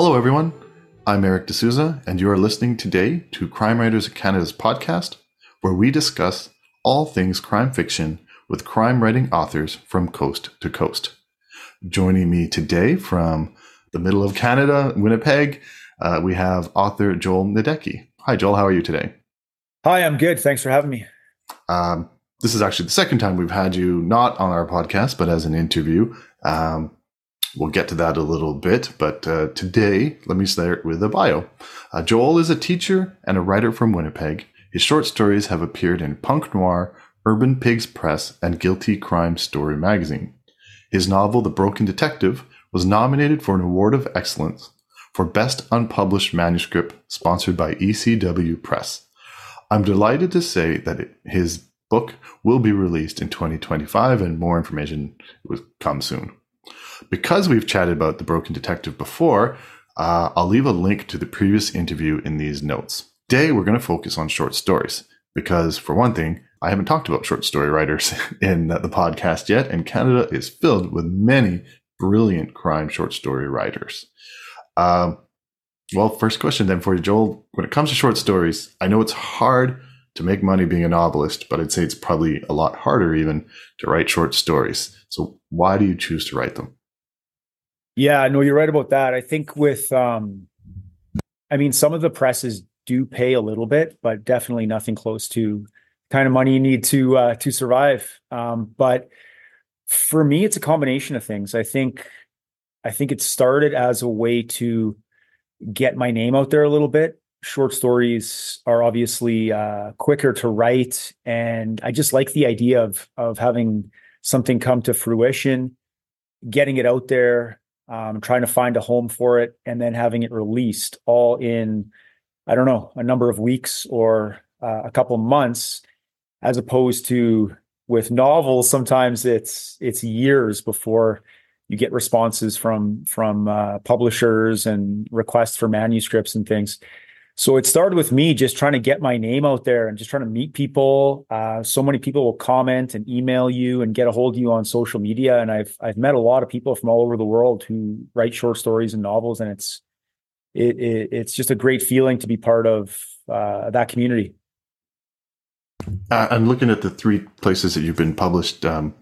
Hello, everyone. I'm Eric D'Souza, and you are listening today to Crime Writers of Canada's podcast, where we discuss all things crime fiction with crime writing authors from coast to coast. Joining me today from the middle of Canada, Winnipeg, uh, we have author Joel Nedecky. Hi, Joel. How are you today? Hi, I'm good. Thanks for having me. Um, this is actually the second time we've had you not on our podcast, but as an interview. Um, we'll get to that a little bit, but uh, today, let me start with a bio. Uh, Joel is a teacher and a writer from Winnipeg. His short stories have appeared in Punk Noir, Urban Pigs Press, and Guilty Crime Story magazine. His novel, The Broken Detective, was nominated for an Award of Excellence for Best Unpublished Manuscript, sponsored by ECW Press. I'm delighted to say that it, his book will be released in 2025 and more information will come soon. Because we've chatted about The Broken Detective before, uh, I'll leave a link to the previous interview in these notes. Today, we're going to focus on short stories because, for one thing, I haven't talked about short story writers in the podcast yet, and Canada is filled with many brilliant crime short story writers. Um, well, first question then for you, Joel. When it comes to short stories, I know it's hard to make money being a novelist, but I'd say it's probably a lot harder even to write short stories. So, why do you choose to write them? Yeah, no, you're right about that. I think with, um, I mean, some of the presses do pay a little bit, but definitely nothing close to kind of money you need to uh, to survive. Um, but for me, it's a combination of things. I think, I think it started as a way to get my name out there a little bit. Short stories are obviously uh, quicker to write, and I just like the idea of of having something come to fruition, getting it out there, um, trying to find a home for it, and then having it released all in, I don't know, a number of weeks or uh, a couple months, as opposed to with novels. Sometimes it's it's years before you get responses from from uh, publishers and requests for manuscripts and things. So it started with me just trying to get my name out there and just trying to meet people. Uh, so many people will comment and email you and get a hold of you on social media. And I've I've met a lot of people from all over the world who write short stories and novels, and it's it, it it's just a great feeling to be part of uh, that community. Uh, I'm looking at the three places that you've been published. Um,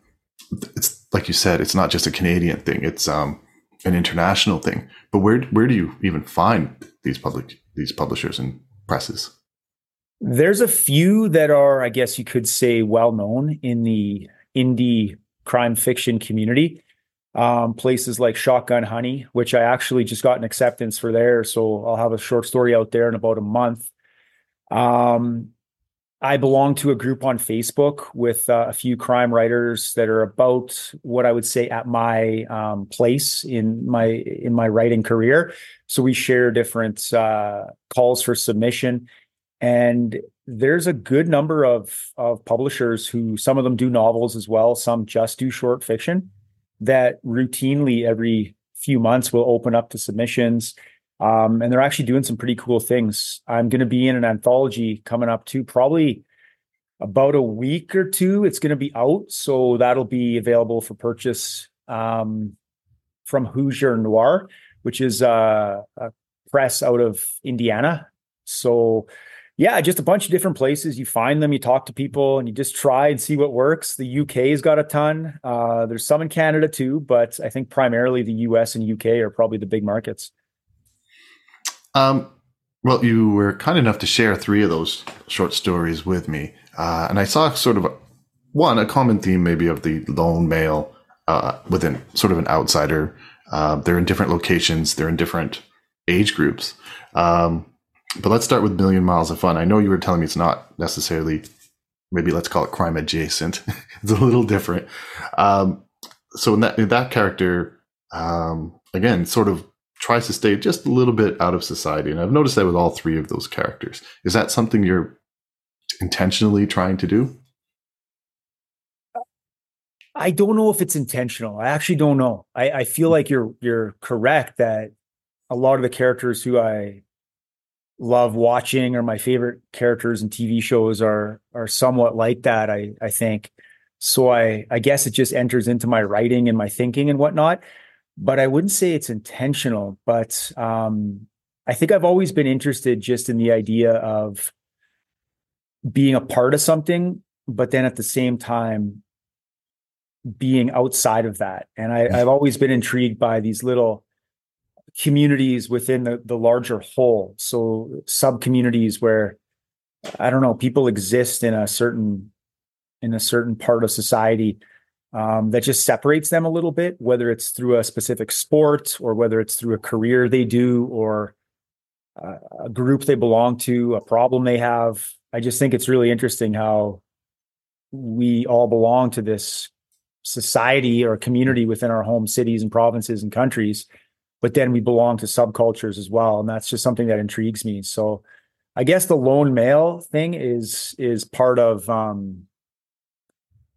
it's like you said, it's not just a Canadian thing; it's um, an international thing. But where where do you even find these public these publishers and presses? There's a few that are, I guess you could say, well known in the indie crime fiction community. Um, places like Shotgun Honey, which I actually just got an acceptance for there, so I'll have a short story out there in about a month. Um, I belong to a group on Facebook with uh, a few crime writers that are about what I would say at my um, place in my in my writing career. So we share different uh, calls for submission, and there's a good number of of publishers who some of them do novels as well, some just do short fiction that routinely every few months will open up to submissions um, and they're actually doing some pretty cool things. I'm going to be in an anthology coming up too, probably about a week or two. It's going to be out, so that'll be available for purchase um, from Hoosier Noir, which is uh, a press out of Indiana. So, yeah, just a bunch of different places. You find them, you talk to people, and you just try and see what works. The UK's got a ton. Uh, there's some in Canada too, but I think primarily the US and UK are probably the big markets. Um, well, you were kind enough to share three of those short stories with me, uh, and I saw sort of a, one a common theme maybe of the lone male uh, within sort of an outsider. Uh, they're in different locations, they're in different age groups. Um, but let's start with Million Miles of Fun. I know you were telling me it's not necessarily, maybe let's call it crime adjacent. it's a little different. Um, so in that in that character, um, again, sort of tries to stay just a little bit out of society. And I've noticed that with all three of those characters. Is that something you're intentionally trying to do? I don't know if it's intentional. I actually don't know. I, I feel like you're you're correct that a lot of the characters who I love watching or my favorite characters in TV shows are are somewhat like that. I I think so. I I guess it just enters into my writing and my thinking and whatnot. But I wouldn't say it's intentional. But um, I think I've always been interested just in the idea of being a part of something, but then at the same time being outside of that. And I, I've always been intrigued by these little communities within the, the larger whole. So sub communities where I don't know, people exist in a certain in a certain part of society um, that just separates them a little bit, whether it's through a specific sport or whether it's through a career they do or uh, a group they belong to, a problem they have. I just think it's really interesting how we all belong to this society or community within our home cities and provinces and countries, but then we belong to subcultures as well. And that's just something that intrigues me. So I guess the lone male thing is is part of um,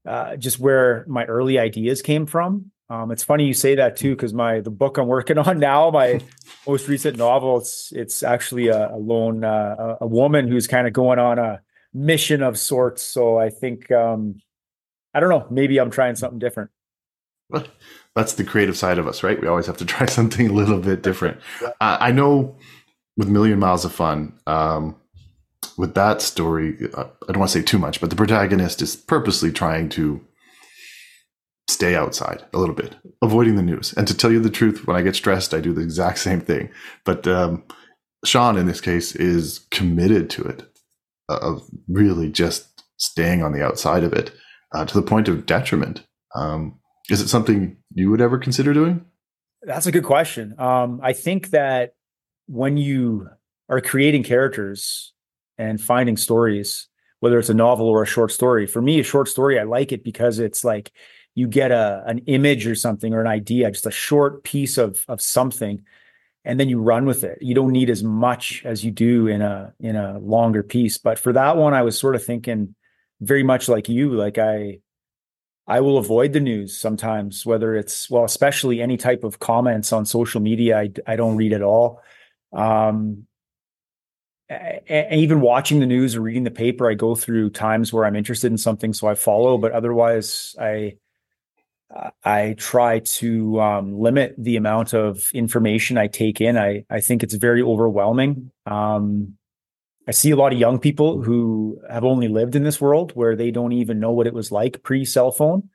uh, just where my early ideas came from. Um, it's funny you say that too, because my the book I'm working on now, my most recent novel, it's it's actually a, a lone uh, a woman who's kind of going on a mission of sorts. So I think um, I don't know, maybe I'm trying something different. Well, that's the creative side of us, right? We always have to try something a little bit different. Uh, I know with Million Miles of Fun, um, with that story, I don't want to say too much, but the protagonist is purposely trying to stay outside a little bit, avoiding the news. And to tell you the truth, when I get stressed, I do the exact same thing. But um, Sean, in this case, is committed to it, uh, of really just staying on the outside of it uh, to the point of detriment. Um, is it something you would ever consider doing? That's a good question. Um, I think that when you are creating characters and finding stories, whether it's a novel or a short story, for me, a short story, I like it because it's like you get a an image or something or an idea, just a short piece of of something, and then you run with it. You don't need as much as you do in a in a longer piece. But for that one, I was sort of thinking very much like you, like I I will avoid the news sometimes, whether it's well, especially any type of comments on social media. I, I don't read at all. Um, and even watching the news or reading the paper, I go through times where I'm interested in something, so I follow. But otherwise, I I try to um, limit the amount of information I take in. I I think it's very overwhelming. Um, I see a lot of young people who have only lived in this world where they don't even know what it was like pre cell phone.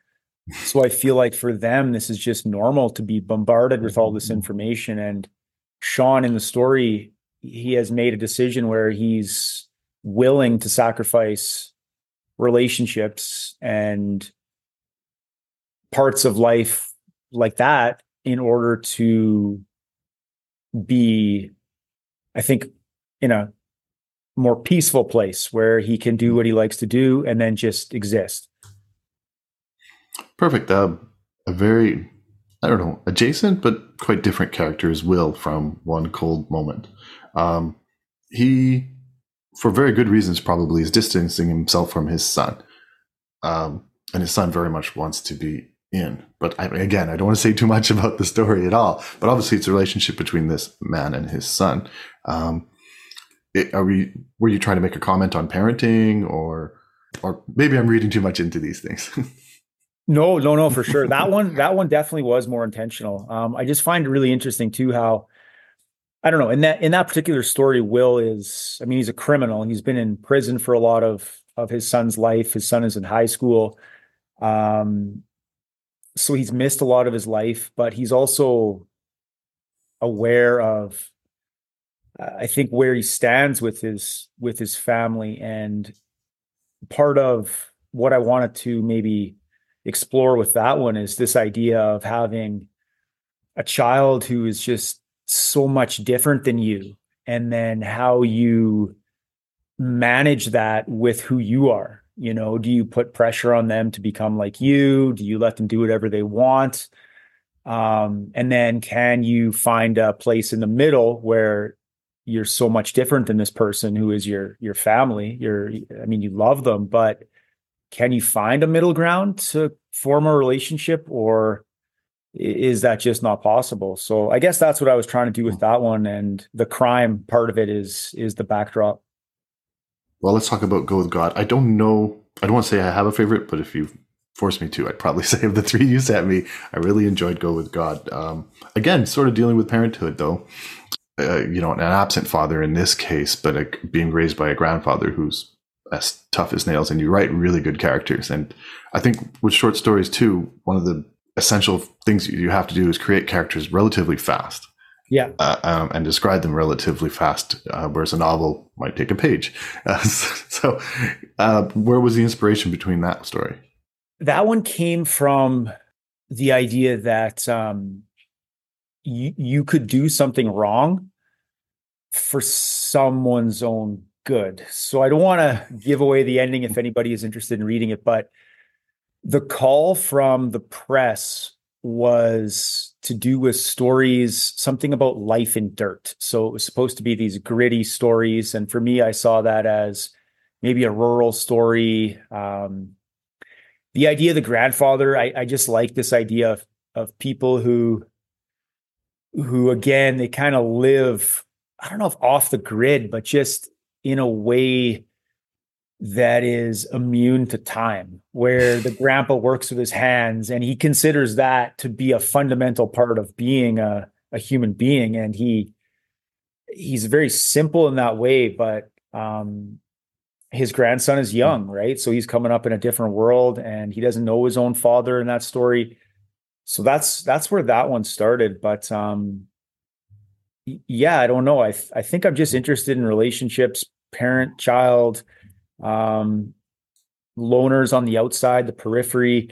So I feel like for them, this is just normal to be bombarded with all this mm-hmm. information. And Sean in the story, he has made a decision where he's willing to sacrifice relationships and parts of life like that in order to be i think in a more peaceful place where he can do what he likes to do and then just exist perfect uh, a very I don't know, adjacent but quite different character is Will from One Cold Moment. Um, he, for very good reasons, probably is distancing himself from his son, um, and his son very much wants to be in. But I, again, I don't want to say too much about the story at all. But obviously, it's a relationship between this man and his son. Um, it, are we? Were you trying to make a comment on parenting, or, or maybe I'm reading too much into these things? No, no, no, for sure. that one, that one definitely was more intentional. Um, I just find it really interesting too how I don't know in that in that particular story, Will is I mean he's a criminal he's been in prison for a lot of of his son's life. His son is in high school, um, so he's missed a lot of his life, but he's also aware of I think where he stands with his with his family and part of what I wanted to maybe explore with that one is this idea of having a child who is just so much different than you and then how you manage that with who you are you know? Do you put pressure on them to become like you? Do you let them do whatever they want? Um, and then can you find a place in the middle where you're so much different than this person who is your your family? You're i mean you love them but can you find a middle ground to form a relationship or is that just not possible so i guess that's what i was trying to do with that one and the crime part of it is is the backdrop well let's talk about go with god i don't know i don't want to say i have a favorite but if you force me to. I'd probably say of the three you sent me, I really enjoyed Go with God. Um, again, sort of dealing with parenthood though. Uh, you know, an absent father in this case, but a, being raised by a grandfather who's as tough as nails, and you write really good characters. And I think with short stories too, one of the essential things you have to do is create characters relatively fast. Yeah. Uh, um, and describe them relatively fast, uh, whereas a novel might take a page. Uh, so, uh, where was the inspiration between that story? That one came from the idea that um, you you could do something wrong for someone's own good. So I don't want to give away the ending if anybody is interested in reading it, but the call from the press was to do with stories, something about life in dirt. So it was supposed to be these gritty stories. And for me, I saw that as maybe a rural story. Um, the idea of the grandfather, I, I just like this idea of, of people who, who again, they kind of live, I don't know if off the grid, but just in a way that is immune to time, where the grandpa works with his hands and he considers that to be a fundamental part of being a, a human being. And he he's very simple in that way, but um, his grandson is young, right? So he's coming up in a different world and he doesn't know his own father in that story. So that's that's where that one started. But um yeah, I don't know. I I think I'm just interested in relationships, parent, child, um, loners on the outside, the periphery,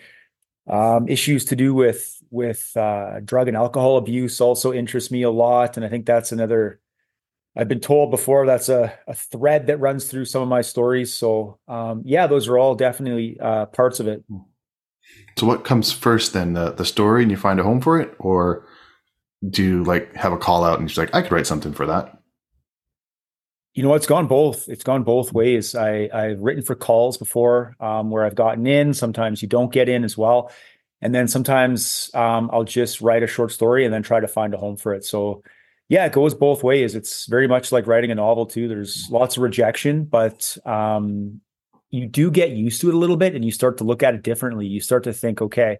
um, issues to do with with uh, drug and alcohol abuse also interest me a lot, and I think that's another. I've been told before that's a, a thread that runs through some of my stories. So um, yeah, those are all definitely uh, parts of it. So what comes first then, the the story, and you find a home for it, or do you like have a call out and you're like, I could write something for that? You know, it's gone both. It's gone both ways. I, I've written for calls before um, where I've gotten in. Sometimes you don't get in as well. And then sometimes um, I'll just write a short story and then try to find a home for it. So, yeah, it goes both ways. It's very much like writing a novel, too. There's lots of rejection, but um, you do get used to it a little bit and you start to look at it differently. You start to think, okay,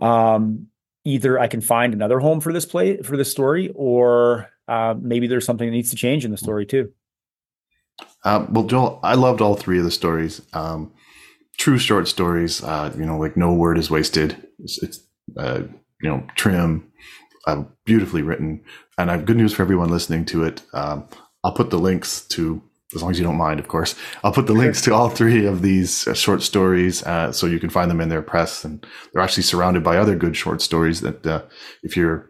um, either I can find another home for this play, for this story, or uh, maybe there's something that needs to change in the story too. Uh, well, Joel, I loved all three of the stories. Um, true short stories. Uh, you know, like no word is wasted. It's, it's uh, you know trim, uh, beautifully written, and I have good news for everyone listening to it. Um, I'll put the links to as long as you don't mind, of course. I'll put the links to all three of these uh, short stories uh, so you can find them in their press. And they're actually surrounded by other good short stories that uh, if you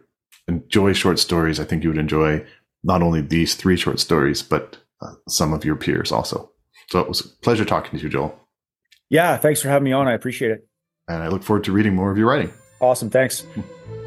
enjoy short stories, I think you would enjoy not only these three short stories, but uh, some of your peers also. So it was a pleasure talking to you, Joel. Yeah, thanks for having me on. I appreciate it. And I look forward to reading more of your writing. Awesome. Thanks.